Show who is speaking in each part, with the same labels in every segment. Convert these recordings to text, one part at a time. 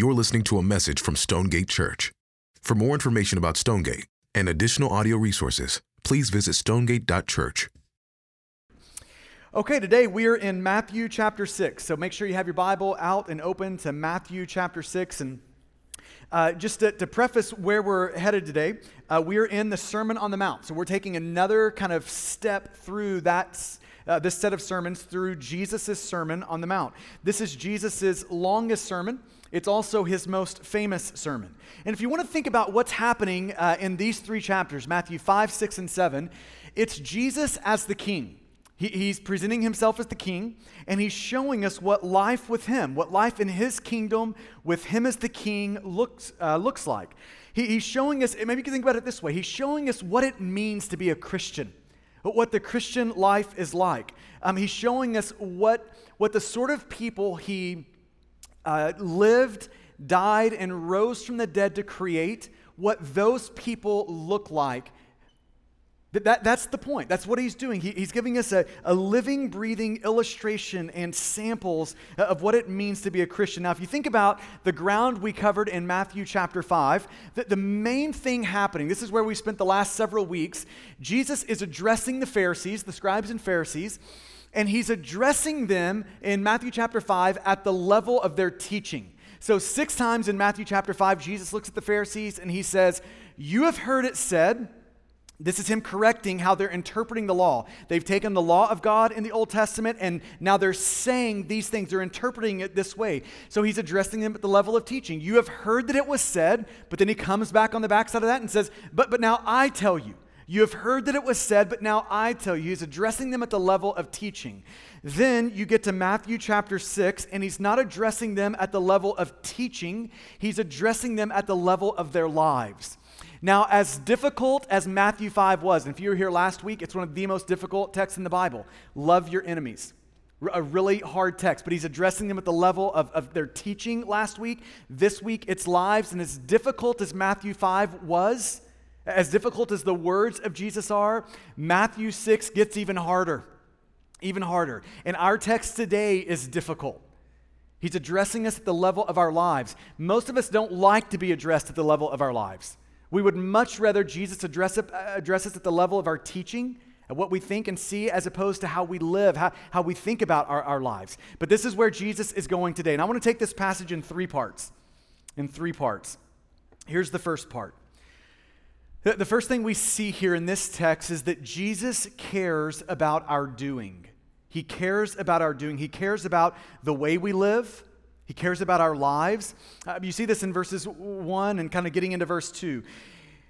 Speaker 1: You're listening to a message from Stonegate Church. For more information about Stonegate and additional audio resources, please visit stonegate.church.
Speaker 2: Okay, today we are in Matthew chapter 6. So make sure you have your Bible out and open to Matthew chapter 6. And uh, just to, to, preface where we're headed today, uh, we are in the Sermon on the Mount. So we're taking another kind of step through that uh, this set of sermons through Jesus' Sermon on the Mount. This is Jesus' longest sermon. It's also his most famous sermon. And if you want to think about what's happening uh, in these three chapters, Matthew 5, 6, and 7, it's Jesus as the king. He, he's presenting himself as the king, and he's showing us what life with him, what life in his kingdom with him as the king looks, uh, looks like. He, he's showing us, maybe you can think about it this way, he's showing us what it means to be a Christian what the Christian life is like. Um, he's showing us what, what the sort of people he uh, lived, died, and rose from the dead to create, what those people look like that, that, that's the point. That's what he's doing. He, he's giving us a, a living, breathing illustration and samples of what it means to be a Christian. Now, if you think about the ground we covered in Matthew chapter 5, the, the main thing happening, this is where we spent the last several weeks. Jesus is addressing the Pharisees, the scribes and Pharisees, and he's addressing them in Matthew chapter 5 at the level of their teaching. So, six times in Matthew chapter 5, Jesus looks at the Pharisees and he says, You have heard it said, this is him correcting how they're interpreting the law. They've taken the law of God in the Old Testament and now they're saying these things. They're interpreting it this way. So he's addressing them at the level of teaching. You have heard that it was said, but then he comes back on the backside of that and says, But, but now I tell you. You have heard that it was said, but now I tell you. He's addressing them at the level of teaching. Then you get to Matthew chapter 6, and he's not addressing them at the level of teaching, he's addressing them at the level of their lives. Now, as difficult as Matthew 5 was, and if you were here last week, it's one of the most difficult texts in the Bible. Love your enemies. A really hard text, but he's addressing them at the level of, of their teaching last week. This week, it's lives. And as difficult as Matthew 5 was, as difficult as the words of Jesus are, Matthew 6 gets even harder. Even harder. And our text today is difficult. He's addressing us at the level of our lives. Most of us don't like to be addressed at the level of our lives. We would much rather Jesus address, uh, address us at the level of our teaching, and what we think and see, as opposed to how we live, how, how we think about our, our lives. But this is where Jesus is going today. And I want to take this passage in three parts. In three parts. Here's the first part. The first thing we see here in this text is that Jesus cares about our doing. He cares about our doing. He cares about the way we live, he cares about our lives. Uh, you see this in verses 1 and kind of getting into verse 2.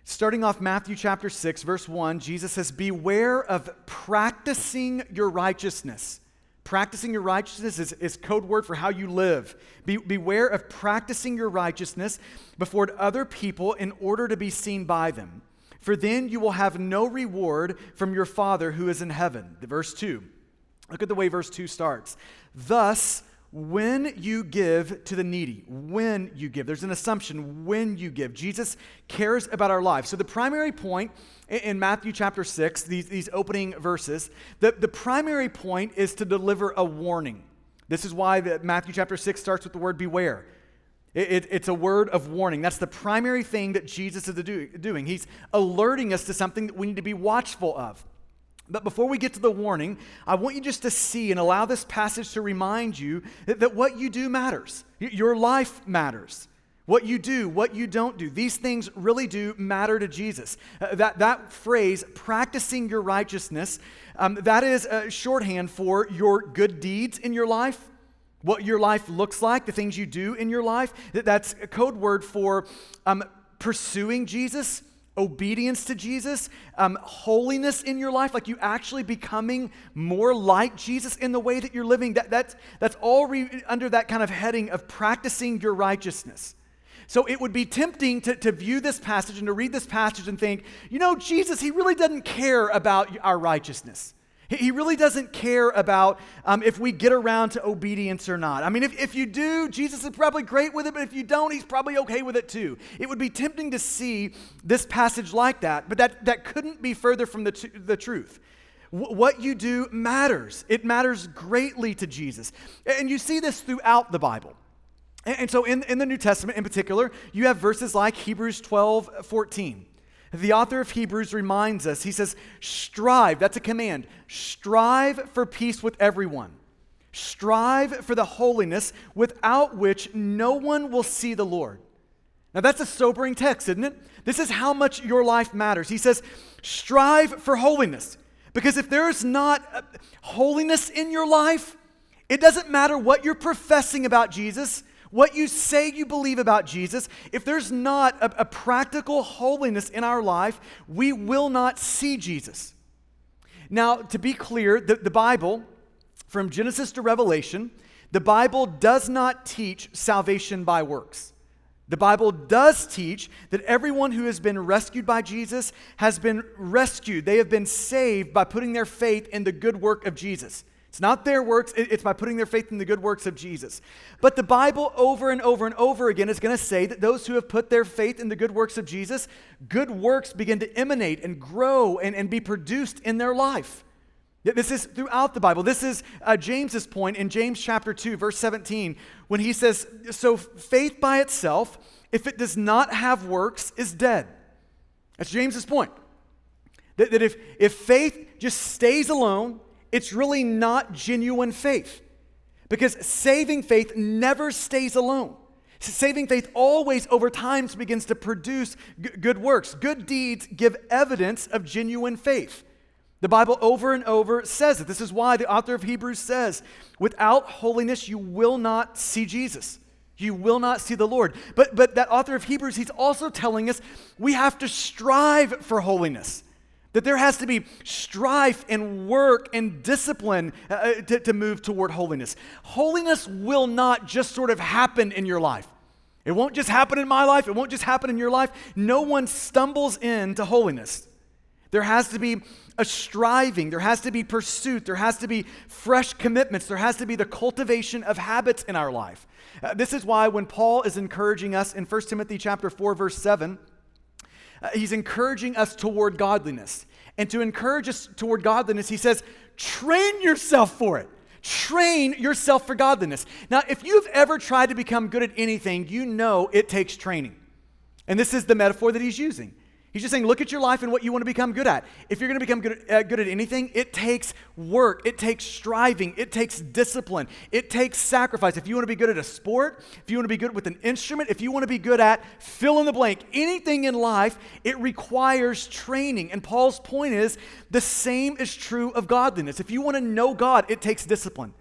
Speaker 2: Starting off Matthew chapter 6, verse 1, Jesus says, Beware of practicing your righteousness. Practicing your righteousness is, is code word for how you live. Be, beware of practicing your righteousness before other people in order to be seen by them. For then you will have no reward from your Father who is in heaven. Verse 2. Look at the way verse 2 starts. Thus, when you give to the needy, when you give, there's an assumption when you give. Jesus cares about our lives. So, the primary point in Matthew chapter 6, these, these opening verses, the, the primary point is to deliver a warning. This is why the, Matthew chapter 6 starts with the word beware. It, it, it's a word of warning. That's the primary thing that Jesus is do, doing. He's alerting us to something that we need to be watchful of. But before we get to the warning, I want you just to see and allow this passage to remind you that, that, what you do matters. Your life matters. What you do, what you don't do, these things really do matter to Jesus. Uh, that, that phrase, practicing your righteousness, um, that is a shorthand for your good deeds in your life, what your life looks like, the things you do in your life. That's a code word for um, pursuing Jesus obedience to Jesus, um, holiness in your life, like you actually becoming more like Jesus in the way that you're living, that, that's, that's all re- under that kind of heading of practicing your righteousness. So it would be tempting to, to view this passage and to read this passage and think, you know, Jesus, he really doesn't care about our righteousness. He really doesn't care about um, if we get around to obedience or not. I mean, if, if you do, Jesus is probably great with it, but if you don't, he's probably okay with it too. It would be tempting to see this passage like that, but that, that couldn't be further from the, t- the truth. What you do matters, it matters greatly to Jesus. And you see this throughout the Bible. And so in, in the New Testament in particular, you have verses like Hebrews 12, 14. The author of Hebrews reminds us, he says, strive, that's a command, strive for peace with everyone. Strive for the holiness without which no one will see the Lord. Now that's a sobering text, isn't it? This is how much your life matters. He says, strive for holiness. Because if there is not uh, holiness in your life, it doesn't matter what you're professing about Jesus, what you say you believe about Jesus, if there's not a, a, practical holiness in our life, we will not see Jesus. Now, to be clear, the, the Bible, from Genesis to Revelation, the Bible does not teach salvation by works. The Bible does teach that everyone who has been rescued by Jesus has been rescued. They have been saved by putting their faith in the good work of Jesus. It's not their works, it's by putting their faith in the good works of Jesus. But the Bible, over and over and over again, is going to say that those who have put their faith in the good works of Jesus, good works begin to emanate and grow and, and be produced in their life. This is throughout the Bible. This is uh, James's point in James chapter 2, verse 17, when he says, So faith by itself, if it does not have works, is dead. That's James's point. That, that if, if faith just stays alone, it's really not genuine faith. Because saving faith never stays alone. Saving faith always, over time, begins to produce g- good works. Good deeds give evidence of genuine faith. The Bible over and over says it. This is why the author of Hebrews says, without holiness, you will not see Jesus. You will not see the Lord. But, but that author of Hebrews, he's also telling us we have to strive for holiness. That there has to be strife and work and discipline uh, uh, to, to move toward holiness. Holiness will not just sort of happen in your life. It won't just happen in my life. It won't just happen in your life. No one stumbles into holiness. There has to be a striving, there has to be pursuit, there has to be fresh commitments, there has to be the cultivation of habits in our life. Uh, this is why when Paul is encouraging us in 1 Timothy chapter 4 verse 7, uh, he's encouraging us toward godliness. And to encourage us toward godliness, he says, train yourself for it. Train yourself for godliness. Now, if you've ever tried to become good at anything, you know it takes training. And this is the metaphor that he's using. He's just saying, look at your life and what you want to become good at. If you're going to become good, uh, good at anything, it takes work, it takes striving, it takes discipline, it takes sacrifice. If you want to be good at a sport, if you want to be good with an instrument, if you want to be good at fill in the blank, anything in life, it requires training. And Paul's point is the same is true of godliness. If you want to know God, it takes discipline.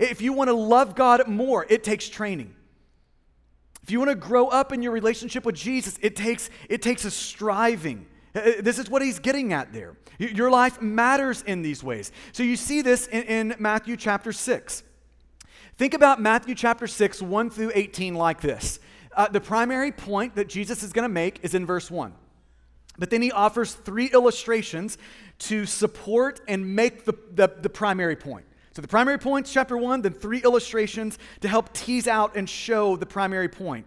Speaker 2: If you want to love God more, it takes training. If you want to grow up in your relationship with Jesus, it takes, it takes a striving. Uh, uh, this is what he's getting at there. Your life matters in these ways. So you see this in, in Matthew chapter 6. Think about Matthew chapter 6, 1 through 18, like this. Uh, the primary point that Jesus is going to make is in verse 1. But then he offers three illustrations to support and make the, the, the primary point. So the primary points, chapter one, then three illustrations to help tease out and show the primary point.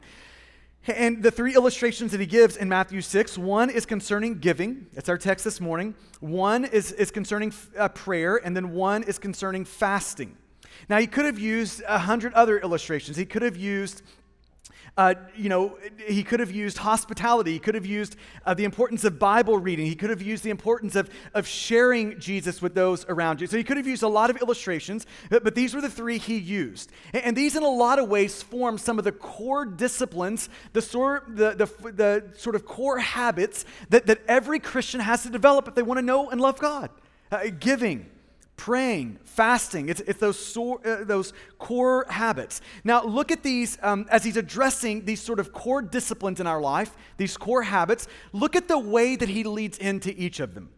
Speaker 2: And the three illustrations that he gives in Matthew 6 one is concerning giving. That's our text this morning. One is, is concerning uh, prayer, and then one is concerning fasting. Now, he could have used a hundred other illustrations. He could have used uh, you know, he could have used hospitality. He could have used uh, the importance of Bible reading. He could have used the importance of, of sharing Jesus with those around you. So he could have used a lot of illustrations, but, but these were the three he used. And, and, these, in a lot of ways, form some of the core disciplines, the sort, the, the, the sort of core habits that, that every Christian has to develop if they want to know and love God. Uh, giving, praying, fasting. It's, it's those, uh, those core habits. Now, look at these um, as he's addressing these sort of core disciplines in our life, these core habits. Look at the way that he leads into each of them.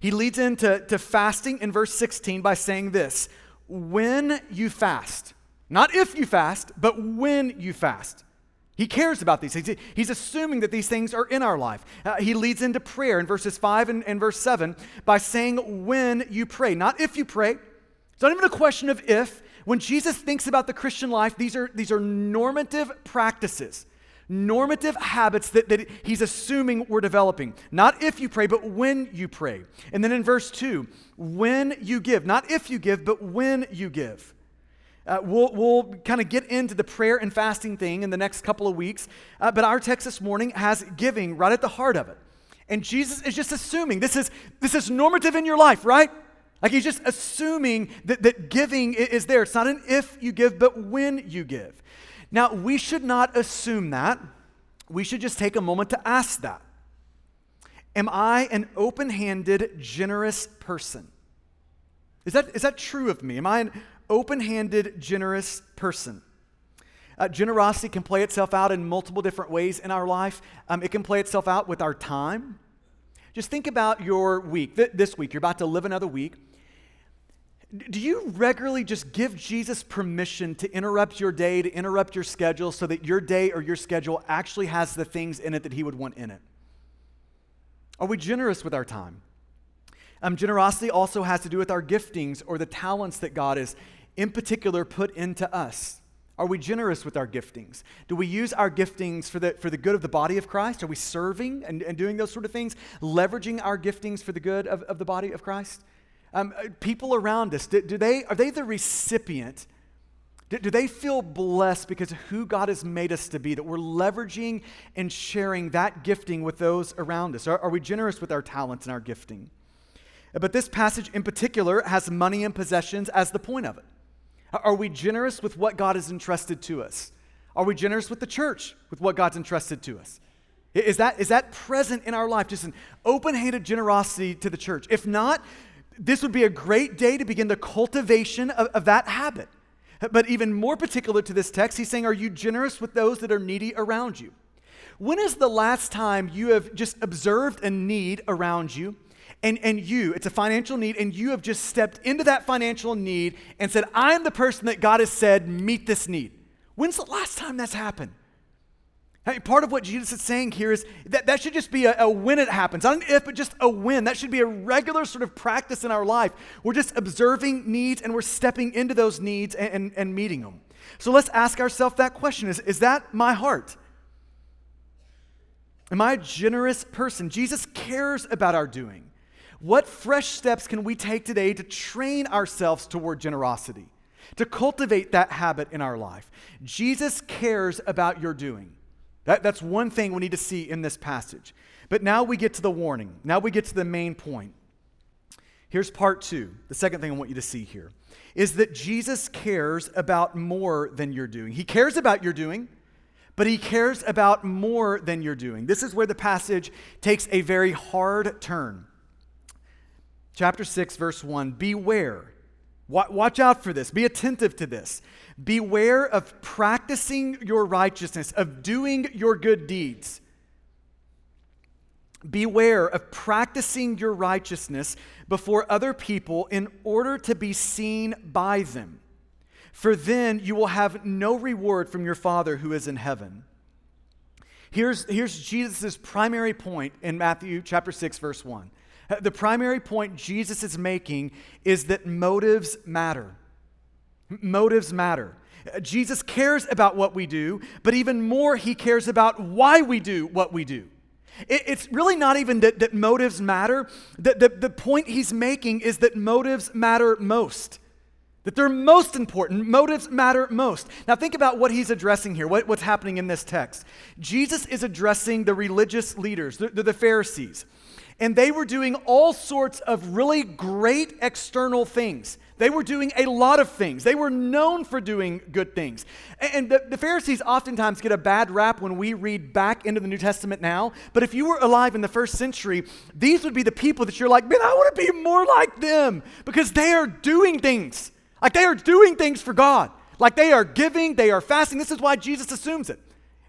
Speaker 2: He leads into to fasting in verse 16 by saying this When you fast, not if you fast, but when you fast. He cares about these things. He's assuming that these things are in our life. Uh, he leads into prayer in verses 5 and, and verse 7 by saying, when you pray, not if you pray. It's not even a question of if. When Jesus thinks about the Christian life, these are, these are normative practices, normative habits that, that he's assuming we're developing. Not if you pray, but when you pray. And then in verse 2, when you give, not if you give, but when you give. Uh, we'll we'll kind of get into the prayer and fasting thing in the next couple of weeks, uh, but our text this morning has giving right at the heart of it. And Jesus is just assuming this is, this is normative in your life, right? Like he's just assuming that, that giving is there. It's not an if you give, but when you give. Now, we should not assume that. We should just take a moment to ask that. Am I an open handed, generous person? Is that, is that true of me? Am I an open handed, generous person? Uh, generosity can play itself out in multiple different ways in our life. Um, it can play itself out with our time. Just think about your week. Th- this week, you're about to live another week. Do you regularly just give Jesus permission to interrupt your day, to interrupt your schedule, so that your day or your schedule actually has the things in it that He would want in it? Are we generous with our time? Um, generosity also has to do with our giftings or the talents that God has, in particular, put into us. Are we generous with our giftings? Do we use our giftings for the, for the good of the body of Christ? Are we serving and, and doing those sort of things? Leveraging our giftings for the good of, of the body of Christ? Um, uh, people around us, do, do, they, are they the recipient? Do, do they feel blessed because of who God has made us to be? That we're leveraging and sharing that gifting with those around us? Are, are we generous with our talents and our gifting? But this passage in particular has money and possessions as the point of it. Are we generous with what God has entrusted to us? Are we generous with the church, with what God's entrusted to us? Is that, is that present in our life, just an open handed generosity to the church? If not, this would be a great day to begin the cultivation of, of that habit. But even more particular to this text, he's saying, Are you generous with those that are needy around you? When is the last time you have just observed a need around you and, and you, it's a financial need, and you have just stepped into that financial need and said, I'm the person that God has said, meet this need. When's the last time that's happened? Hey, part of what Jesus is saying here is that that should just be a, a, when it happens. Not an if, but just a when. That should be a regular sort of practice in our life. We're just observing needs and we're stepping into those needs and, and, and meeting them. So let's ask ourselves that question is, is that my heart? Am I a generous person? Jesus cares about our doing. What fresh steps can we take today to train ourselves toward generosity, to cultivate that habit in our life? Jesus cares about your doing. That, that's one thing we need to see in this passage. But now we get to the warning. Now we get to the main point. Here's part two. The second thing I want you to see here is that Jesus cares about more than you're doing. He cares about your doing, but he cares about more than you're doing. This is where the passage takes a very hard turn chapter 6, verse 1 Beware. Watch out for this. Be attentive to this. Beware of practicing your righteousness, of doing your good deeds. Beware of practicing your righteousness before other people in order to be seen by them. For then you will have no reward from your Father who is in heaven. Here's, here's Jesus' primary point in Matthew chapter 6, verse 1. The primary point Jesus is making is that motives matter. Motives matter. Jesus cares about what we do, but even more, he cares about why we do what we do. it's really not even that, that motives matter. The, the, the point he's making is that motives matter most. That they're most important. Motives matter most. Now, think about what he's addressing here, what, what's happening in this text. Jesus is addressing the religious leaders, the, the Pharisees and they were doing all sorts of really great external things. They were doing a lot of things. They were known for doing good things. And the, the, Pharisees oftentimes get a bad rap when we read back into the New Testament now. But if you were alive in the first century, these would be the people that you're like, man, I want to be more like them because they are doing things. Like they are doing things for God. Like they are giving, they are fasting. This is why Jesus assumes it.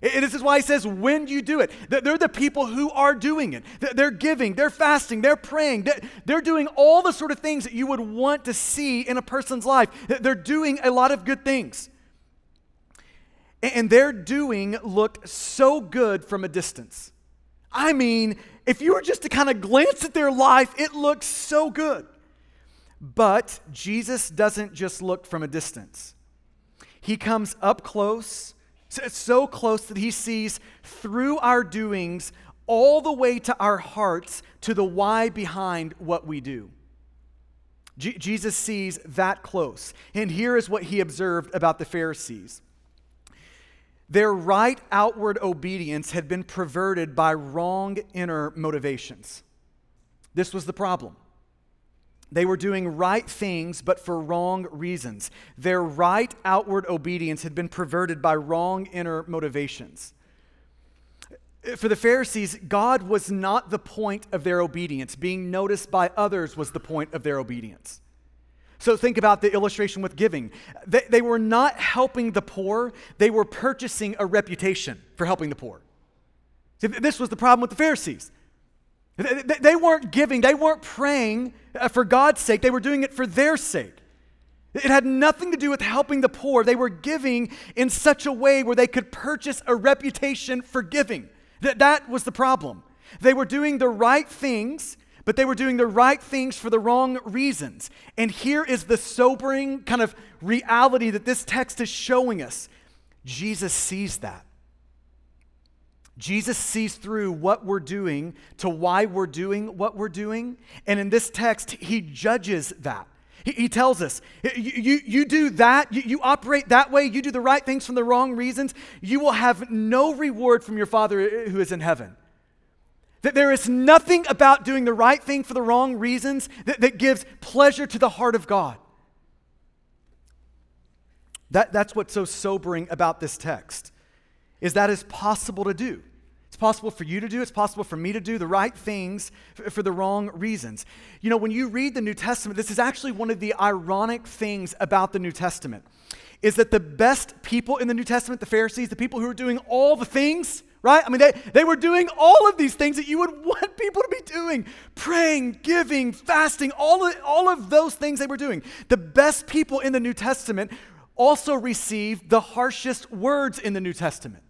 Speaker 2: This is why he says, when you do it, they're the people who are doing it. They're giving, they're fasting, they're praying, they're doing all the sort of things that you would want to see in a person's life. They're doing a lot of good things. And their doing looked so good from a distance. I mean, if you were just to kind of glance at their life, it looks so good. But Jesus doesn't just look from a distance, He comes up close so close that he sees through our doings all the way to our hearts to the why behind what we do. Jesus sees that close. And here is what he observed about the Pharisees their right outward obedience had been perverted by wrong inner motivations. This was the problem. They were doing right things, but for wrong reasons. Their right outward obedience had been perverted by wrong inner motivations. For the Pharisees, God was not the point of their obedience. Being noticed by others was the point of their obedience. So think about the illustration with giving. They, they were not helping the poor, they were purchasing a reputation for helping the poor. This was the problem with the Pharisees. They, they, weren't giving, they weren't praying Uh, for God's sake, they were doing it for their sake. It had nothing to do with helping the poor. They were giving in such a way where they could purchase a reputation for giving. That, that was the problem. They were doing the right things, but they were doing the right things for the wrong reasons. And here is the sobering kind of reality that this text is showing us Jesus sees that. Jesus sees through what we're doing to why we're doing what we're doing. And in this text, he judges that. He, tells us, you, you, you do that, you, you operate that way, you do the right things from the wrong reasons, you will have no reward from your Father who is in heaven. That there is nothing about doing the right thing for the wrong reasons that, that gives pleasure to the heart of God. That, that's what's so sobering about this text, is that is possible to do. It's possible for you to do, it's possible for me to do the right things for the wrong reasons. You know, when you read the New Testament, this is actually one of the ironic things about the New Testament is that the best people in the New Testament, the Pharisees, the people who are doing all the things, right? I mean, they, they were doing all of these things that you would want people to be doing praying, giving, fasting, all of, all of those things they were doing. The best people in the New Testament also received the harshest words in the New Testament.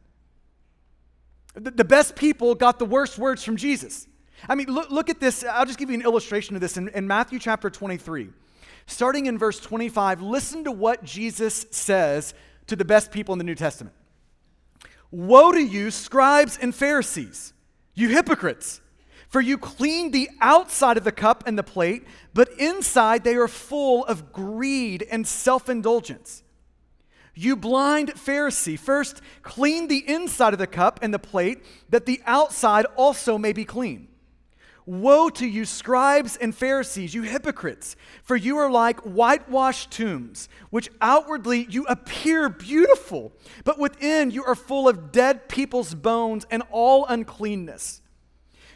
Speaker 2: The best people got the worst words from Jesus. I mean, look, look at this. I'll just give you an illustration of this in, in Matthew chapter 23. Starting in verse 25, listen to what Jesus says to the best people in the New Testament. Woe to you, scribes and Pharisees, you hypocrites! For you clean the outside of the cup and the plate, but inside they are full of greed and self indulgence. You blind Pharisee, first clean the inside of the cup and the plate, that the outside also may be clean. Woe to you, scribes and Pharisees, you hypocrites, for you are like whitewashed tombs, which outwardly you appear beautiful, but within you are full of dead people's bones and all uncleanness.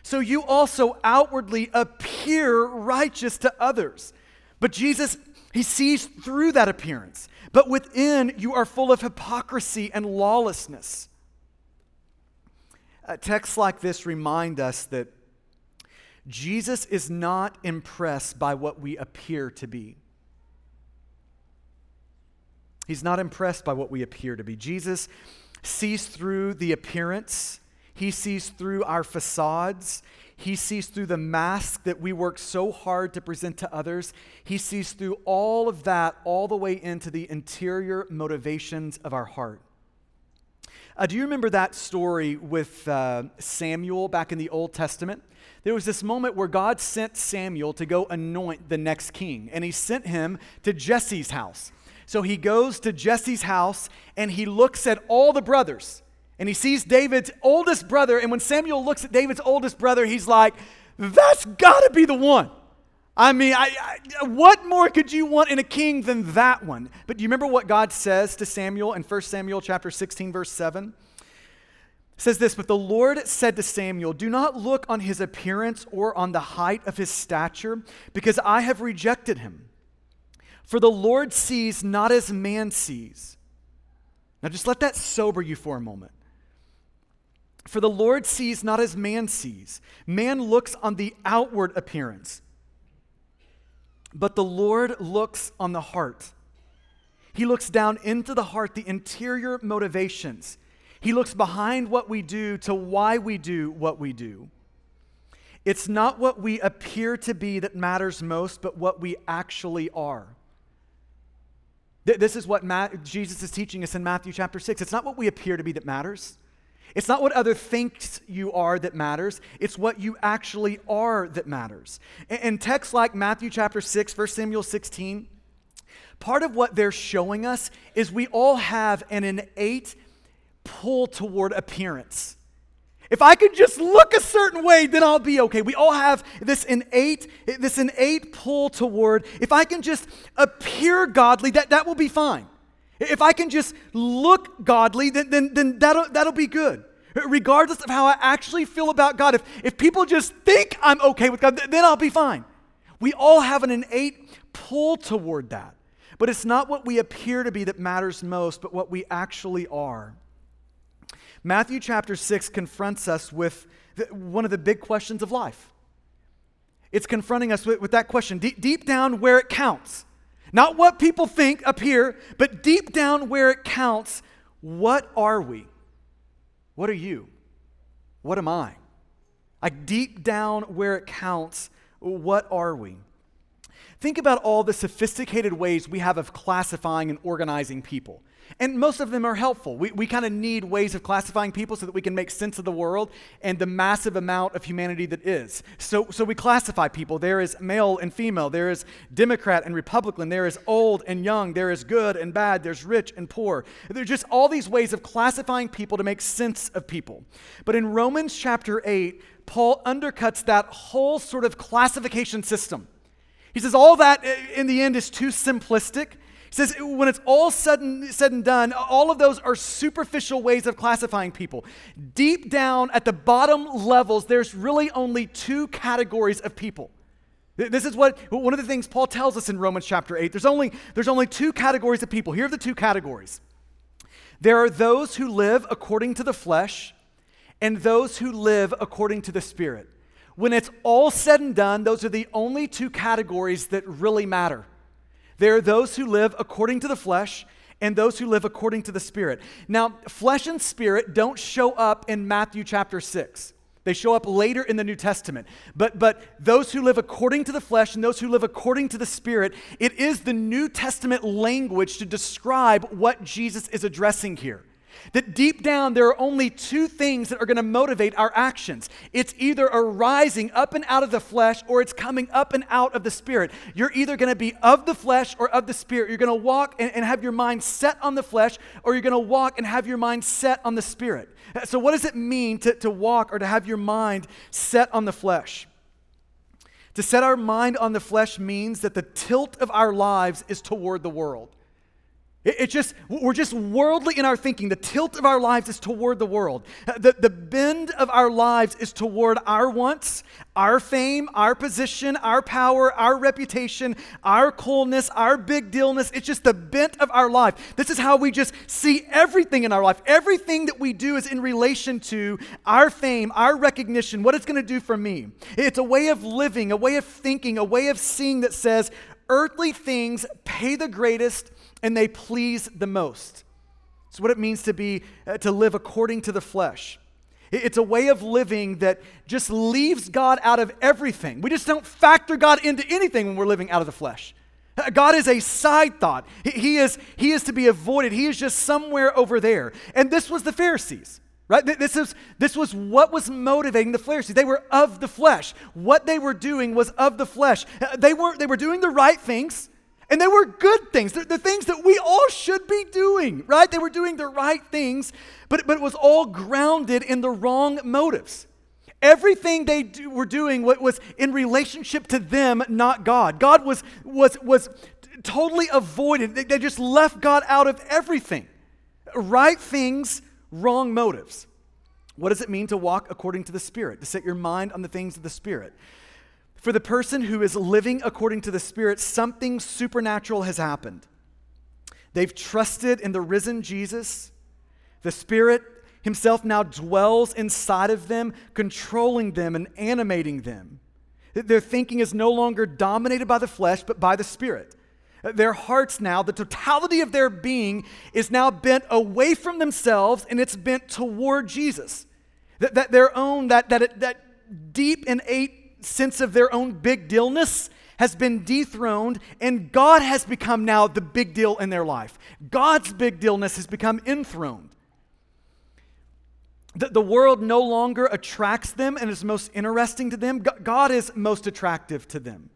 Speaker 2: So you also outwardly appear righteous to others. But Jesus, he sees through that appearance. But within you are full of hypocrisy and lawlessness. Uh, texts like this remind us that Jesus is not impressed by what we appear to be. He's not impressed by what we appear to be. Jesus sees through the appearance, he sees through our facades, he sees through the mask that we work so hard to present to others. He sees through all of that, all the way into the interior motivations of our heart. Uh, do you remember that story with uh, Samuel back in the Old Testament? there was this moment where God sent Samuel to go anoint the next king, and he sent him to Jesse's house. So he goes to Jesse's house and he looks at all the brothers and he sees David's oldest brother. And when Samuel looks at David's oldest brother, he's like, that's got to be the one. I mean, I, I, what more could you want in a king than that one? But do you remember what God says to Samuel in 1 Samuel chapter 16, verse 7? says this, but the Lord said to Samuel, Do not look on his appearance or on the height of his stature, because I have rejected him. For the Lord sees not as man sees. Now just let that sober you for a moment. For the Lord sees not as man sees. Man looks on the outward appearance, but the Lord looks on the heart. He looks down into the heart, the interior motivations. He looks behind what we do to why we do what we do. It's not what we appear to be that matters most, but what we actually are. This is what Jesus is teaching us in Matthew chapter 6. It's not what we appear to be that matters, It's not what other thinks you are that matters, it's what you actually are that matters. In texts like Matthew chapter 6, 1 Samuel 16, part of what they're showing us is we all have an innate pull toward appearance. If I could just look a certain way, then I'll be okay. We all have this innate, this innate pull toward, if I can just appear godly, that, that will be fine. If I can just look godly, then, then, then that'll, that'll be good. Regardless of how I actually feel about God, if, if people just think I'm okay with God, then I'll be fine. We all have an innate pull toward that. But it's not what we appear to be that matters most, but what we actually are. Matthew chapter 6 confronts us with the, one of the big questions of life. It's confronting us with, with that question deep, deep down where it counts. Not what people think up here, but deep down where it counts, what are we? What are you? What am I? Like deep down where it counts, what are we? Think about all the sophisticated ways we have of classifying and organizing people. And most of them are helpful. We, we kind of need ways of classifying people so that we can make sense of the world and the massive amount of humanity that is. So, so we classify people. There is male and female, there is Democrat and Republican, there is old and young, there is good and bad, there's rich and poor. There are just all these ways of classifying people to make sense of people. But in Romans chapter 8, Paul undercuts that whole sort of classification system. He says all that eh, in the end is too simplistic he says, when it's all said and, done, all of those are superficial ways of classifying people. Deep down at the bottom levels, there's really only two categories of people. This is what one of the things Paul tells us in Romans chapter 8. There's only, there's only two categories of people. Here are the two categories there are those who live according to the flesh, and those who live according to the Spirit. When it's all said and done, those are the only two categories that really matter. There are those who live according to the flesh and those who live according to the Spirit. Now, flesh and spirit don't show up in Matthew chapter 6. They show up later in the New Testament. But, but those who live according to the flesh and those who live according to the Spirit, it is the New Testament language to describe what Jesus is addressing here. That deep down, there are only two things that are going to motivate our actions. It's either a rising up and out of the flesh or it's coming up and out of the spirit. You're either going to be of the flesh or of the spirit. You're going to walk and, and have your mind set on the flesh or you're going to walk and have your mind set on the spirit. Uh, so, what does it mean to, to walk or to have your mind set on the flesh? To set our mind on the flesh means that the tilt of our lives is toward the world. It's just, we're just worldly in our thinking. The tilt of our lives is toward the world. The, the bend of our lives is toward our wants, our fame, our position, our power, our reputation, our coolness, our big dealness. It's just the bent of our life. This is how we just see everything in our life. Everything that we do is in relation to our fame, our recognition, what it's going to do for me. It's a way of living, a way of thinking, a way of seeing that says, earthly things pay the greatest and they please the most. It's what it means to be uh, to live according to the flesh. It's a way of living that just leaves God out of everything. We just don't factor God into anything when we're living out of the flesh. Uh, God is a side thought. He is, he is to be avoided. He is just somewhere over there. And this was the Pharisees, right? This, is, this was what was motivating the Pharisees. They were of the flesh. What they were doing was of the flesh. Uh, they, weren't, they were doing the right things. And they were good things, the, the, things that we all should be doing, right? They were doing the right things, but, but it was all grounded in the wrong motives. Everything they do, were doing was in relationship to them, not God. God was, was, was totally avoided. They, they just left God out of everything. Right things, wrong motives. What does it mean to walk according to the Spirit? To set your mind on the things of the Spirit. For the person who is living according to the Spirit, something supernatural has happened. They've trusted in the risen Jesus. The Spirit Himself now dwells inside of them, controlling them and animating them. Their thinking is no longer dominated by the flesh, but by the Spirit. Uh, their hearts now, the totality of their being, is now bent away from themselves and it's bent toward Jesus. That, that their own, that, that, that deep innate sense of their own big dealness has been dethroned, and God has become now the big deal in their life. God's big dealness has become enthroned. The, the world no longer attracts them and is most interesting to them. God is most attractive to them.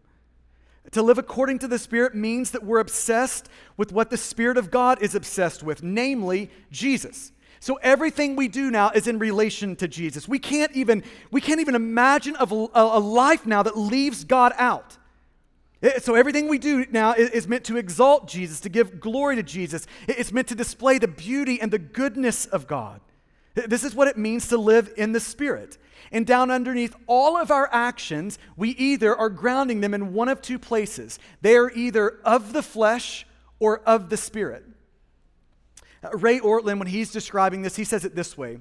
Speaker 2: To live according to the Spirit means that we're obsessed with what the Spirit of God is obsessed with, namely Jesus. So everything we do now is in relation to Jesus. We can't even, we can't even imagine of a, a life now that leaves God out. So everything we do now is meant to exalt Jesus, to give glory to Jesus. It's meant to display the beauty and the goodness of God. This is what it means to live in the Spirit. And down underneath all of our actions, we either are grounding them in one of two places. They are either of the flesh or of the Spirit. Ray Ortlund, when he's describing this, he says it this way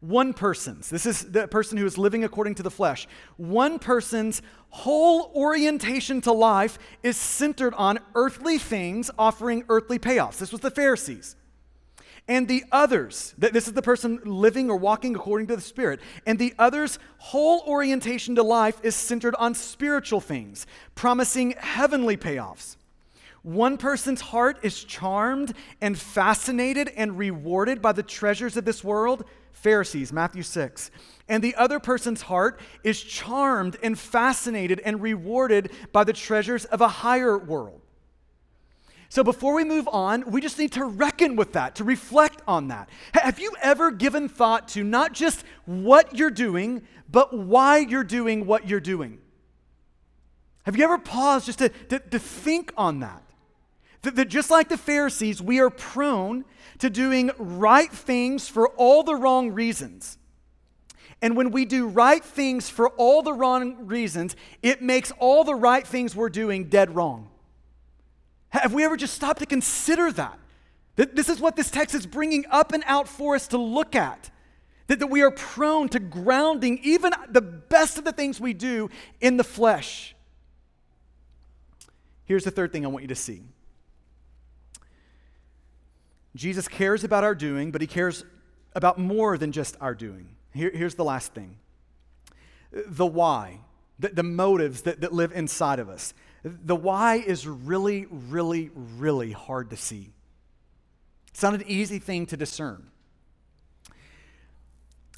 Speaker 2: one person's, this is the person who is living according to the flesh, one person's whole orientation to life is centered on earthly things offering earthly payoffs. This was the Pharisees. And the others, this is the person living or walking according to the Spirit, and the other's whole orientation to life is centered on spiritual things, promising heavenly payoffs. One person's heart is charmed and fascinated and rewarded by the treasures of this world, Pharisees, Matthew 6. And the other person's heart is charmed and fascinated and rewarded by the treasures of a higher world. So before we move on, we just need to reckon with that, to reflect on that. Have you ever given thought to not just what you're doing, but why you're doing what you're doing? Have you ever paused just to, to, to think on that? That, just like the Pharisees, we are prone to doing right things for all the wrong reasons. And when we do right things for all the wrong reasons, it makes all the right things we're doing dead wrong. Have we ever just stopped to consider that? That this is what this text is bringing up and out for us to look at. That, that we are prone to grounding even the best of the things we do in the flesh. Here's the third thing I want you to see Jesus cares about our doing, but he cares about more than just our doing. Here, here's the last thing the why, the, the motives that, that live inside of us. The why is really, really, really hard to see. It's not an easy thing to discern.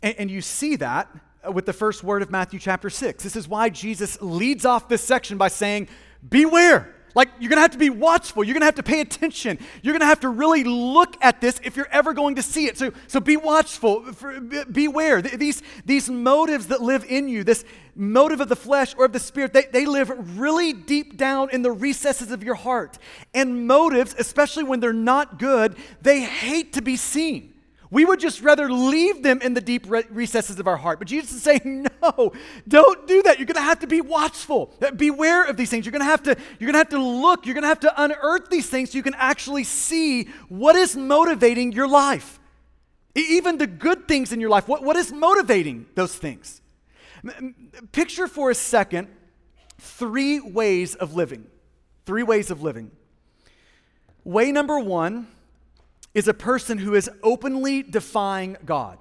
Speaker 2: And, and you see that with the first word of Matthew chapter 6. This is why Jesus leads off this section by saying, Beware. Like, you're gonna have to be watchful. You're gonna have to pay attention. You're gonna have to really look at this if you're ever going to see it. So, so be watchful. Beware. These, these motives that live in you, this motive of the flesh or of the spirit, they, they live really deep down in the recesses of your heart. And motives, especially when they're not good, they hate to be seen. We would just rather leave them in the deep recesses of our heart. But Jesus is saying, no, don't do that. You're going to have to be watchful. Uh, beware of these things. You're going to have to, you're going to have to look. You're going to have to unearth these things so you can actually see what is motivating your life. Even the good things in your life. What, what is motivating those things? Picture for a second three ways of living. Three ways of living. Way number one is a person who is openly defying God.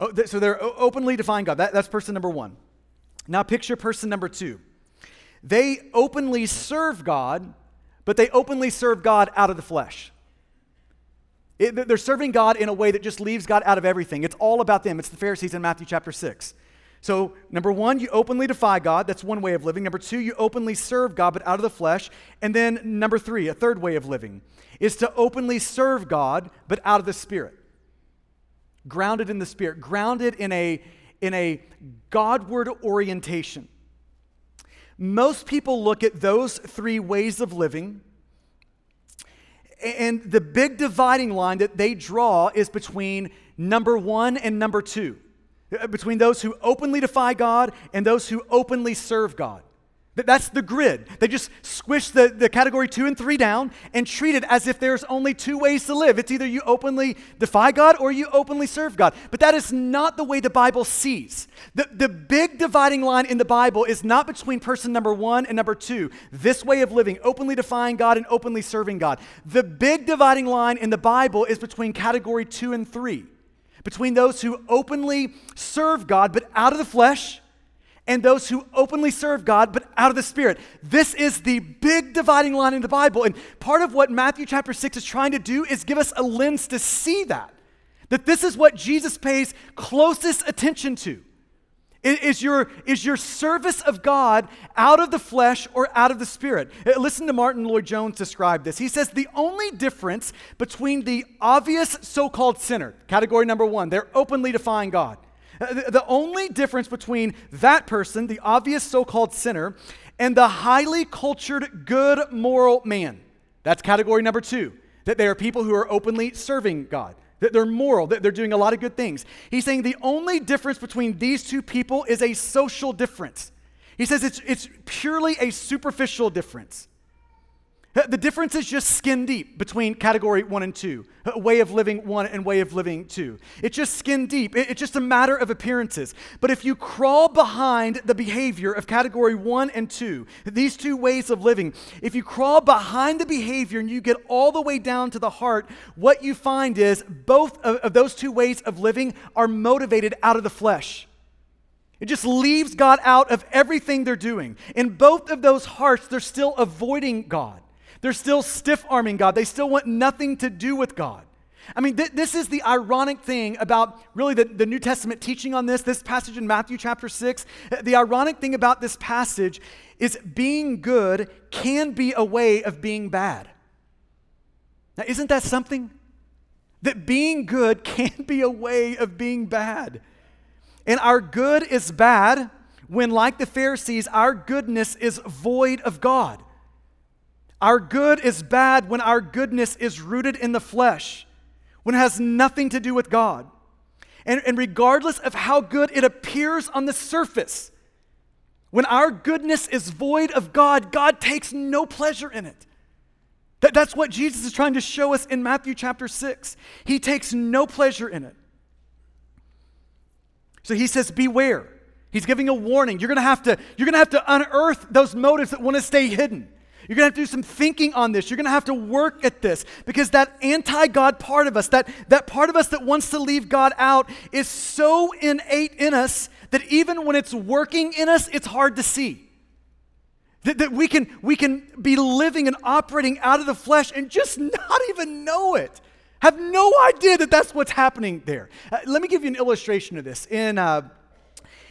Speaker 2: Oh, so they're openly defying God. That, that's person number one. Now picture person number two. They openly serve God, but they openly serve God out of the flesh. It, they're serving God in a way that just leaves God out of everything. It's all about them. It's the Pharisees in Matthew chapter 6. So, number one, you openly defy God. That's one way of living. Number two, you openly serve God, but out of the flesh. And then, number three, a third way of living is to openly serve God, but out of the Spirit. Grounded in the Spirit, grounded in a, in a Godward orientation. Most people look at those three ways of living, and the big dividing line that they draw is between number one and number two. Uh, between those who openly defy God and those who openly serve God. That's the grid. They just squish the, the category two and three down and treat it as if there's only two ways to live. It's either you openly defy God or you openly serve God. But that is not the way the Bible sees. The, the big dividing line in the Bible is not between person number one and number two, this way of living, openly defying God and openly serving God. The big dividing line in the Bible is between category two and three between those who openly serve God but out of the flesh and those who openly serve God but out of the spirit. This is the big dividing line in the Bible. And part of what Matthew chapter 6 is trying to do is give us a lens to see that. That this is what Jesus pays closest attention to. Is your, is your service of God out of the flesh or out of the spirit? Uh, listen to Martyn Lloyd-Jones describe this. He says the only difference between the obvious so called sinner, category number one, they're openly defying God. The, the only difference between that person, the obvious so called sinner, and the highly cultured, good, moral man, that's category number two, that they are people who are openly serving God that they're moral, that they're doing a lot of good things. He's saying the only difference between these two people is a social difference. He says it's, it's purely a superficial difference. Uh, the difference is just skin deep between category one and two, uh, way of living one and way of living two. It's just skin deep. It's just a matter of appearances. But if you crawl behind the behavior of category one and two, these two ways of living, if you crawl behind the behavior and you get all the way down to the heart, what you find is both of those two ways of living are motivated out of the flesh. It just leaves God out of everything they're doing. In both of those hearts, they're still avoiding God. They're still stiff arming God. They still want nothing to do with God. I mean, th- this is the ironic thing about really the, the New Testament teaching on this, this passage in Matthew chapter 6. The ironic thing about this passage is being good can be a way of being bad. Now, isn't that something? That being good can be a way of being bad. And our good is bad when, like the Pharisees, our goodness is void of God. Our good is bad when our goodness is rooted in the flesh, when it has nothing to do with God. And, and regardless of how good it appears on the surface, when our goodness is void of God, God takes no pleasure in it. That, that's what Jesus is trying to show us in Matthew chapter 6. He takes no pleasure in it. So he says, Beware. He's giving a warning. You're gonna have to, you're gonna have to unearth those motives that want to stay hidden. You're going to have to do some thinking on this. You're going to have to work at this because that anti God part of us, that, that part of us that wants to leave God out, is so innate in us that even when it's working in us, it's hard to see. That, that we, can, we can be living and operating out of the flesh and just not even know it. Have no idea that that's what's happening there. Uh, let me give you an illustration of this. In, uh,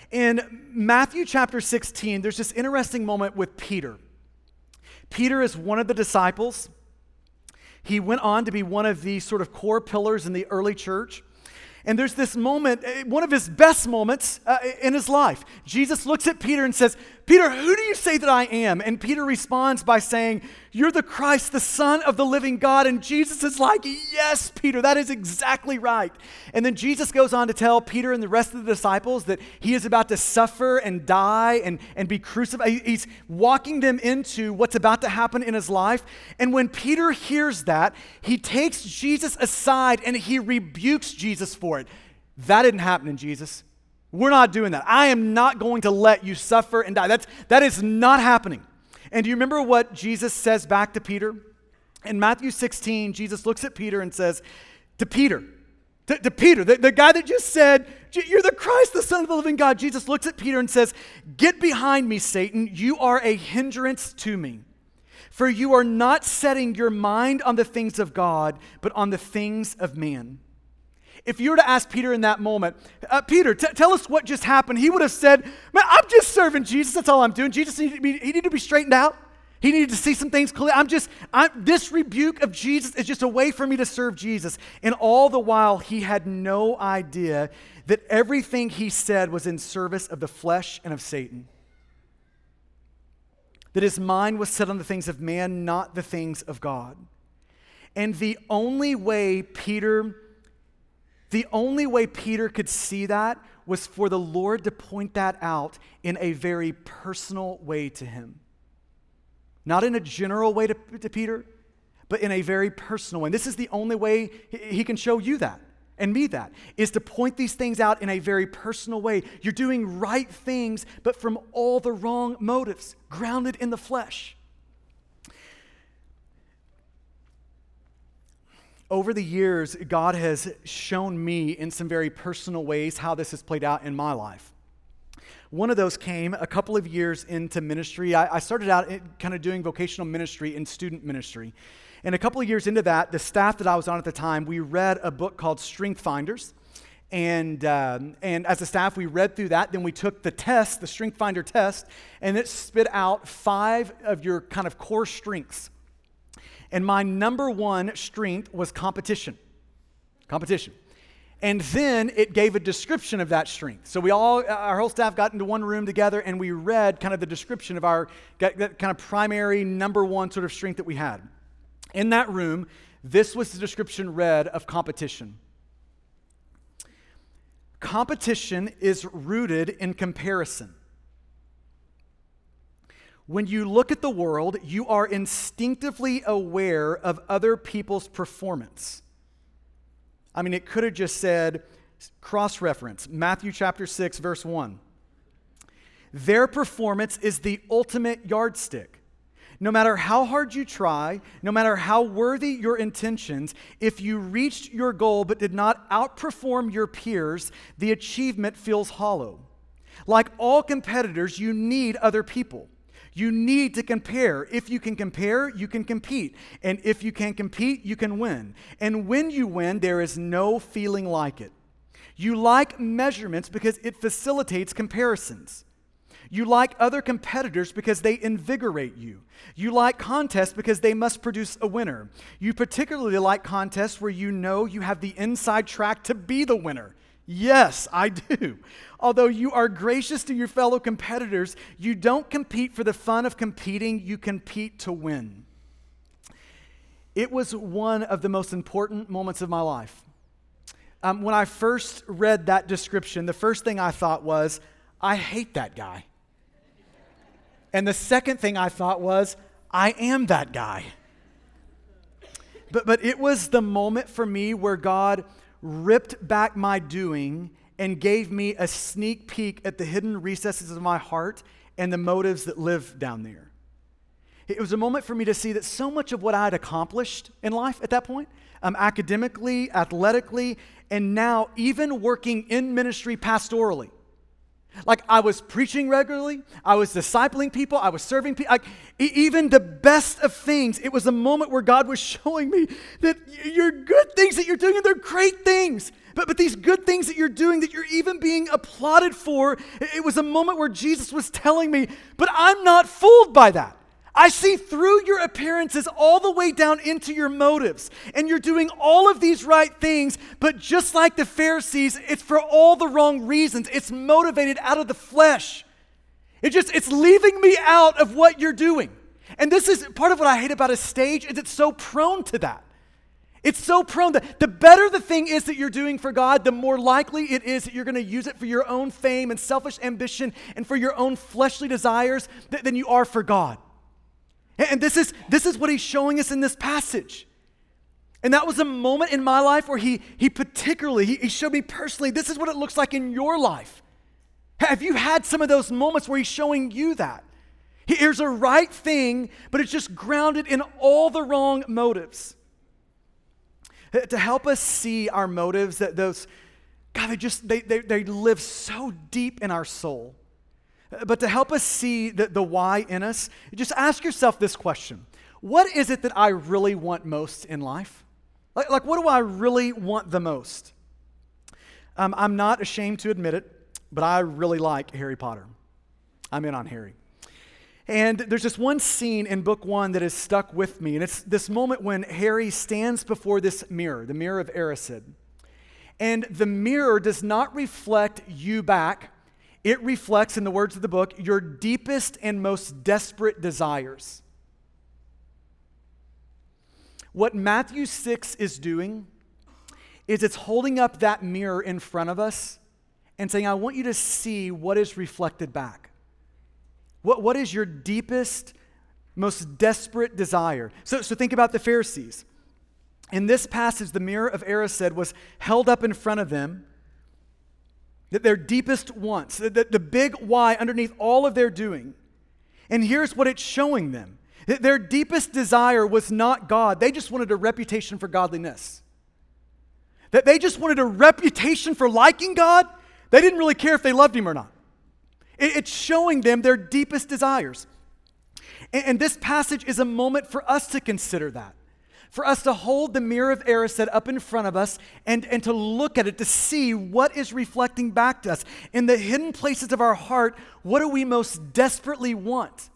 Speaker 2: in Matthew chapter 16, there's this interesting moment with Peter. Peter is one of the disciples. He went on to be one of the sort of core pillars in the early church. And there's this moment, eh, one of his best moments uh, in his life. Jesus looks at Peter and says, Peter, who do you say that I am? And Peter responds by saying, You're the Christ, the Son of the living God. And Jesus is like, Yes, Peter, that is exactly right. And then Jesus goes on to tell Peter and the rest of the disciples that he is about to suffer and die and, and be crucified. He's walking them into what's about to happen in his life. And when Peter hears that, he takes Jesus aside and he rebukes Jesus for it. That didn't happen in Jesus. We're not doing that. I am not going to let you suffer and die. That's, that is not happening. And do you remember what Jesus says back to Peter? In Matthew 16, Jesus looks at Peter and says, To Peter, to, to Peter, the, the guy that just said, You're the Christ, the Son of the living God, Jesus looks at Peter and says, Get behind me, Satan. You are a hindrance to me. For you are not setting your mind on the things of God, but on the things of man. If you were to ask Peter in that moment, uh, Peter, t- tell us what just happened, he would have said, Man, I'm just serving Jesus. That's all I'm doing. Jesus needed to be, he needed to be straightened out. He needed to see some things clear. I'm just, I'm, this rebuke of Jesus is just a way for me to serve Jesus. And all the while, he had no idea that everything he said was in service of the flesh and of Satan. That his mind was set on the things of man, not the things of God. And the only way Peter the only way Peter could see that was for the Lord to point that out in a very personal way to him. Not in a general way to, to Peter, but in a very personal way. And this is the only way he can show you that and me that, is to point these things out in a very personal way. You're doing right things, but from all the wrong motives, grounded in the flesh. Over the years, God has shown me in some very personal ways how this has played out in my life. One of those came a couple of years into ministry. I, I started out kind of doing vocational ministry and student ministry. And a couple of years into that, the staff that I was on at the time, we read a book called Strength Finders. And, um, and as a staff, we read through that. Then we took the test, the Strength Finder test, and it spit out five of your kind of core strengths. And my number one strength was competition. Competition. And then it gave a description of that strength. So we all, our whole staff got into one room together and we read kind of the description of our that kind of primary number one sort of strength that we had. In that room, this was the description read of competition. Competition is rooted in comparison. When you look at the world, you are instinctively aware of other people's performance. I mean, it could have just said, cross reference, Matthew chapter 6, verse 1. Their performance is the ultimate yardstick. No matter how hard you try, no matter how worthy your intentions, if you reached your goal but did not outperform your peers, the achievement feels hollow. Like all competitors, you need other people. You need to compare. If you can compare, you can compete. And if you can compete, you can win. And when you win, there is no feeling like it. You like measurements because it facilitates comparisons. You like other competitors because they invigorate you. You like contests because they must produce a winner. You particularly like contests where you know you have the inside track to be the winner. Yes, I do. Although you are gracious to your fellow competitors, you don't compete for the fun of competing, you compete to win. It was one of the most important moments of my life. Um, when I first read that description, the first thing I thought was, I hate that guy. And the second thing I thought was, I am that guy. But, but it was the moment for me where God ripped back my doing and gave me a sneak peek at the hidden recesses of my heart and the motives that live down there. It was a moment for me to see that so much of what I had accomplished in life at that point, um, academically, athletically, and now even working in ministry pastorally, like I was preaching regularly, I was discipling people, I was serving people. Like, even the best of things, it was a moment where God was showing me that your good things that you're doing, and they're great things. But, but these good things that you're doing, that you're even being applauded for, it was a moment where Jesus was telling me, but I'm not fooled by that. I see through your appearances all the way down into your motives. And you're doing all of these right things, but just like the Pharisees, it's for all the wrong reasons. It's motivated out of the flesh. It just it's leaving me out of what you're doing. And this is part of what I hate about a stage is it's so prone to that. It's so prone that the better the thing is that you're doing for God, the more likely it is that you're going to use it for your own fame and selfish ambition and for your own fleshly desires than you are for God. And this is, this is what he's showing us in this passage. And that was a moment in my life where he, he particularly, he, he showed me personally, this is what it looks like in your life. Have you had some of those moments where he's showing you that? Here's a right thing, but it's just grounded in all the wrong motives. To help us see our motives, that those, God, they just, they, they, they live so deep in our soul. But to help us see the, the why in us, just ask yourself this question What is it that I really want most in life? Like, like what do I really want the most? Um, I'm not ashamed to admit it, but I really like Harry Potter. I'm in on Harry. And there's this one scene in book one that has stuck with me, and it's this moment when Harry stands before this mirror, the mirror of Erised. And the mirror does not reflect you back, it reflects, in the words of the book, your deepest and most desperate desires. What Matthew 6 is doing is it's holding up that mirror in front of us and saying, I want you to see what is reflected back. What, what is your deepest, most desperate desire? So, so think about the Pharisees. In this passage, the mirror of Erised was held up in front of them that their deepest wants, the, the big why underneath all of their doing. And here's what it's showing them that their deepest desire was not God, they just wanted a reputation for godliness. That they just wanted a reputation for liking God. They didn't really care if they loved Him or not. It, it's showing them their deepest desires. And this passage is a moment for us to consider that. For us to hold the mirror of Erised up in front of us and, and to look at it to see what is reflecting back to us. In the hidden places of our heart, what do we most desperately want?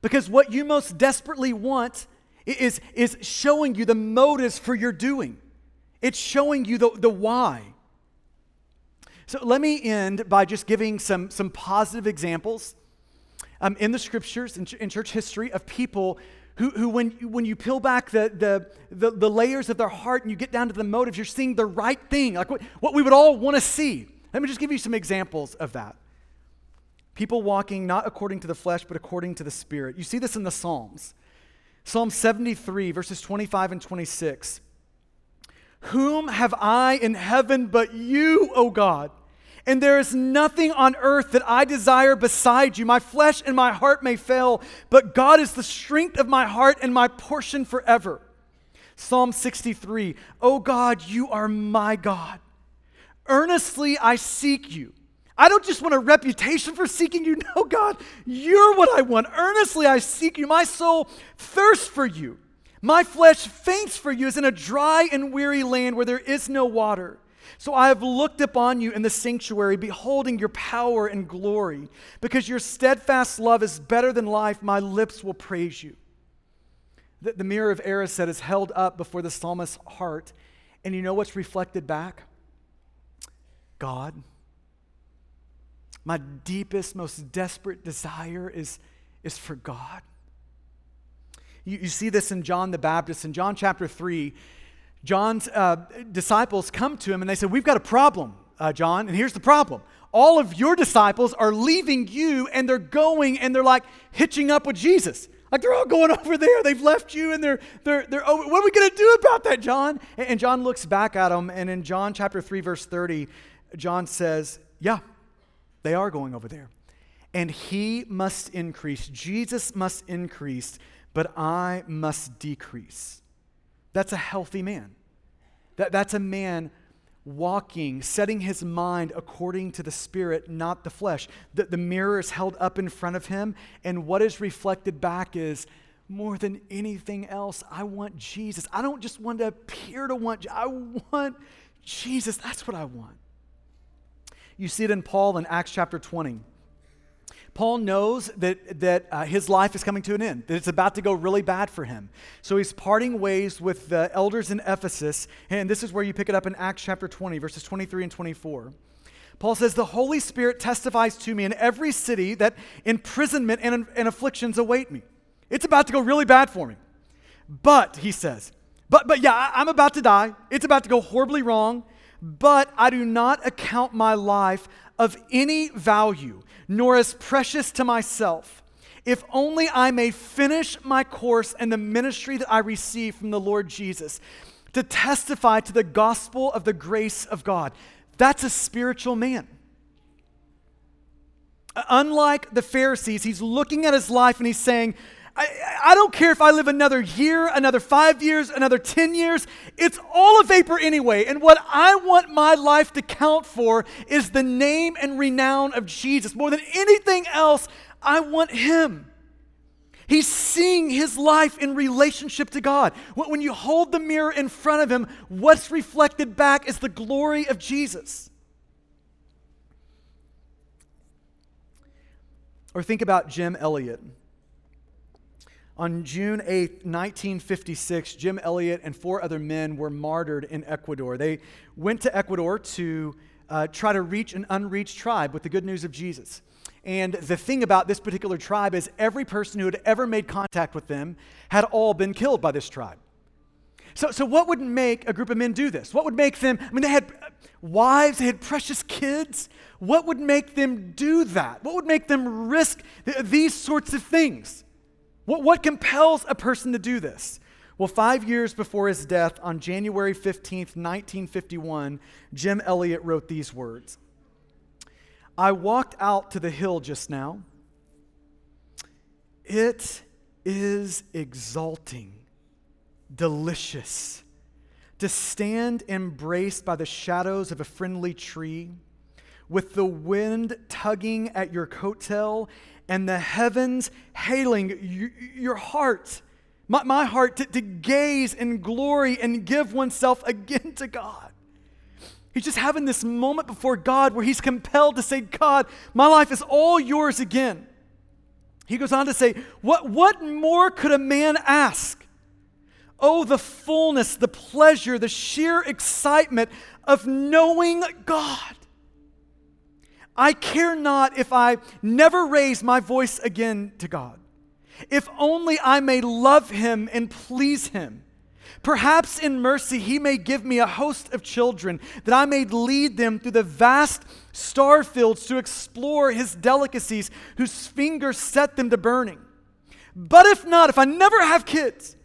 Speaker 2: Because what you most desperately want is, is showing you the motives for your doing, it's showing you the, the why. So let me end by just giving some, some positive examples um, in the scriptures, in, in church history, of people who, who when, when you peel back the, the, the, the, layers of their heart and you get down to the motives, you're seeing the right thing, like what, what we would all want to see. Let me just give you some examples of that. People walking not according to the flesh, but according to the Spirit. You see this in the Psalms. Psalm 73, verses 25 and 26. Whom have I in heaven but you, O God? And there is nothing on earth that I desire beside you. My flesh and my heart may fail, but God is the strength of my heart and my portion forever. Psalm 63 Oh God, you are my God. Earnestly I seek you. I don't just want a reputation for seeking you. No, God, you're what I want. Earnestly I seek you. My soul thirsts for you. My flesh faints for you as in a dry and weary land where there is no water. So I have looked upon you in the sanctuary, beholding your power and glory. Because your steadfast love is better than life, my lips will praise you. The, the mirror of Erised is held up before the psalmist's heart. And you know what's reflected back? God. My deepest, most desperate desire is, is for God. You, you see this in John the Baptist. In John chapter 3, John's uh, disciples come to him and they say, We've got a problem, uh, John, and here's the problem. All of your disciples are leaving you and they're going and they're like hitching up with Jesus. Like they're all going over there. They've left you and they're, they're, they're over. What are we going to do about that, John? And, and John looks back at them and in John chapter 3, verse 30, John says, Yeah, they are going over there. And he must increase. Jesus must increase, but I must decrease. That's a healthy man. That, that's a man walking, setting his mind according to the Spirit, not the flesh. The, the mirror is held up in front of him, and what is reflected back is more than anything else, I want Jesus. I don't just want to appear to want, I want Jesus. That's what I want. You see it in Paul in Acts chapter 20. Paul knows that, that uh, his life is coming to an end, that it's about to go really bad for him. So he's parting ways with the elders in Ephesus, and this is where you pick it up in Acts chapter 20, verses 23 and 24. Paul says, The Holy Spirit testifies to me in every city that imprisonment and, and afflictions await me. It's about to go really bad for me. But, he says, but, but yeah, I'm about to die. It's about to go horribly wrong. But I do not account my life of any value, nor as precious to myself, if only I may finish my course and the ministry that I receive from the Lord Jesus, to testify to the gospel of the grace of God. That's a spiritual man. Uh, unlike the Pharisees, he's looking at his life and he's saying, I, I, don't care if I live another year, another five years, another 10 years. It's all a vapor anyway. And what I want my life to count for is the name and renown of Jesus. More than anything else, I want Him. He's seeing his life in relationship to God. When you hold the mirror in front of him, what's reflected back is the glory of Jesus. Or think about Jim Elliot. On June 8, 1956, Jim Elliot and four other men were martyred in Ecuador. They went to Ecuador to uh, try to reach an unreached tribe with the good news of Jesus. And the thing about this particular tribe is every person who had ever made contact with them had all been killed by this tribe. So, so what would make a group of men do this? What would make them, I mean, they had wives, they had precious kids. What would make them do that? What would make them risk th- these sorts of things? What, what compels a person to do this? Well, five years before his death, on January 15th, 1951, Jim Elliot wrote these words I walked out to the hill just now. It is exalting, delicious to stand embraced by the shadows of a friendly tree, with the wind tugging at your coattail and the heavens hailing your heart My, heart to, to gaze in glory and give oneself again to God. He's just having this moment before God where he's compelled to say, God, my life is all yours again. He goes on to say, What, what more could a man ask? Oh, the fullness, the pleasure, the sheer excitement of knowing God. I care not if I never raise my voice again to God, if only I may love him and please him. Perhaps in mercy, he may give me a host of children, that I may lead them through the vast star fields to explore his delicacies, whose fingers set them to burning. But if not, if I never have kids,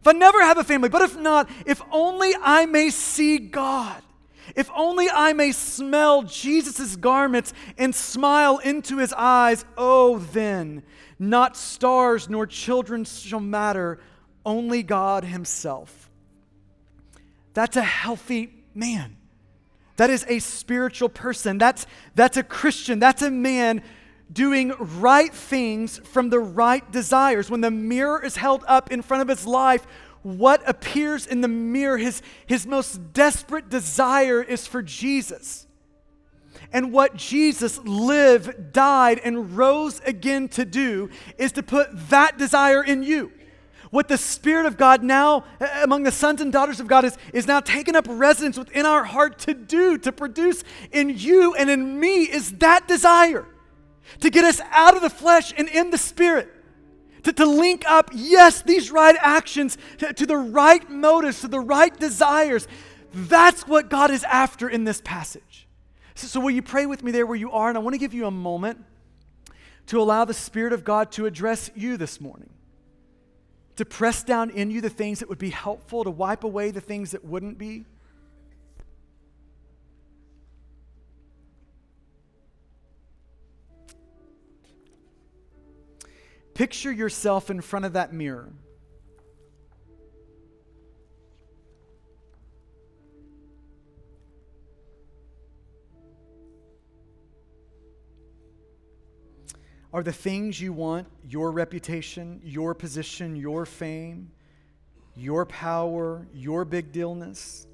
Speaker 2: if I never have a family, but if not, if only I may see God, if only I may smell Jesus' garments and smile into his eyes, oh, then not stars nor children shall matter only God Himself. That's a healthy man. That is a spiritual person. That's, that's a Christian. That's a man doing right things from the right desires. When the mirror is held up in front of his life, what appears in the mirror, his, his most desperate desire is for Jesus. And what Jesus lived, died, and rose again to do is to put that desire in you. What the Spirit of God now, among the sons and daughters of God, is, is now taking up residence within our heart to do, to produce in you and in me, is that desire to get us out of the flesh and in the Spirit. To, to link up, yes, these right actions to, to the right motives, to the right desires. That's what God is after in this passage. So, so, will you pray with me there where you are? And I want to give you a moment to allow the Spirit of God to address you this morning to press down in you the things that would be helpful, to wipe away the things that wouldn't be. Picture yourself in front of that mirror. Are the things you want your reputation, your position, your fame, your power, your big dealness?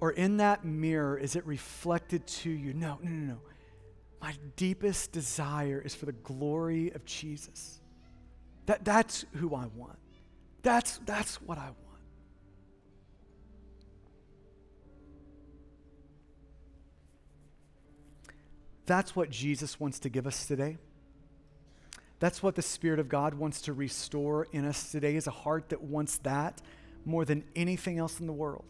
Speaker 2: Or in that mirror, is it reflected to you? No, no, no, no. My deepest desire is for the glory of Jesus. That, that's who I want. That's, that's what I want. That's what Jesus wants to give us today. That's what the Spirit of God wants to restore in us today is a heart that wants that more than anything else in the world.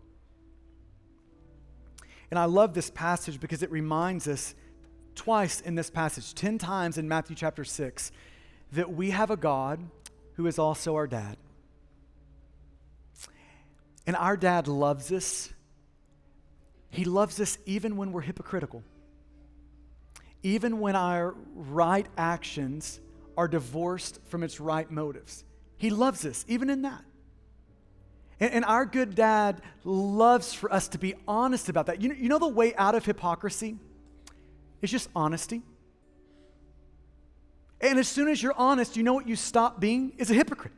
Speaker 2: And I love this passage because it reminds us twice in this passage, 10 times in Matthew chapter 6, that we have a God who is also our dad. And our dad loves us. He loves us even when we're hypocritical, even when our right actions are divorced from its right motives. He loves us, even in that. And, our good dad loves for us to be honest about that. You know, you know the way out of hypocrisy? It's just honesty. And as soon as you're honest, you know what you stop being? Is a hypocrite.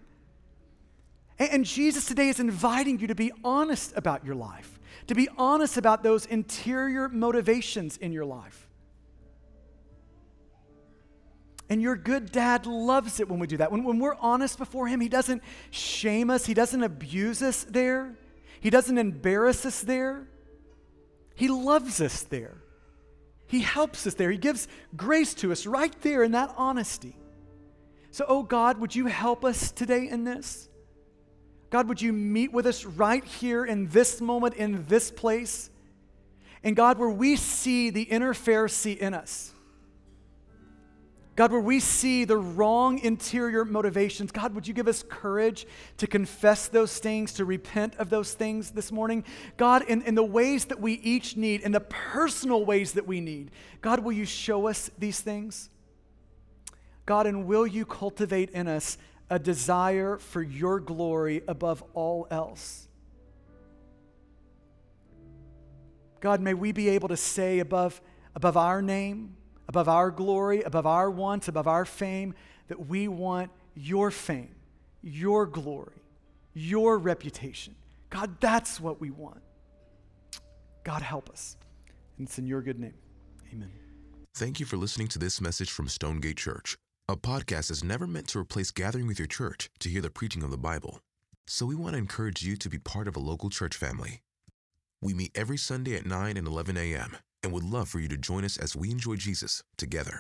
Speaker 2: And, Jesus today is inviting you to be honest about your life, to be honest about those interior motivations in your life. And your good dad loves it when we do that. When, when we're honest before him, he doesn't shame us, he doesn't abuse us there, he doesn't embarrass us there. He loves us there. He helps us there. He gives grace to us right there in that honesty. So, oh God, would you help us today in this? God, would you meet with us right here in this moment, in this place? And God, where we see the inner Pharisee in us, God, where we see the wrong interior motivations, God, would you give us courage to confess those things, to repent of those things this morning? God, in, in the ways that we each need, in the personal ways that we need, God, will you show us these things? God, and will you cultivate in us a desire for your glory above all else? God, may we be able to say above, above our name, above our glory, above our wants, above our fame, that we want your fame, your glory, your reputation. God, that's what we want. God, help us. And it's in your good name. Amen.
Speaker 1: Thank you for listening to this message from Stonegate Church. A podcast is never meant to replace gathering with your church to hear the preaching of the Bible. So we want to encourage you to be part of a local church family. We meet every Sunday at 9 and 11 a.m. and would love for you to join us as we enjoy Jesus together.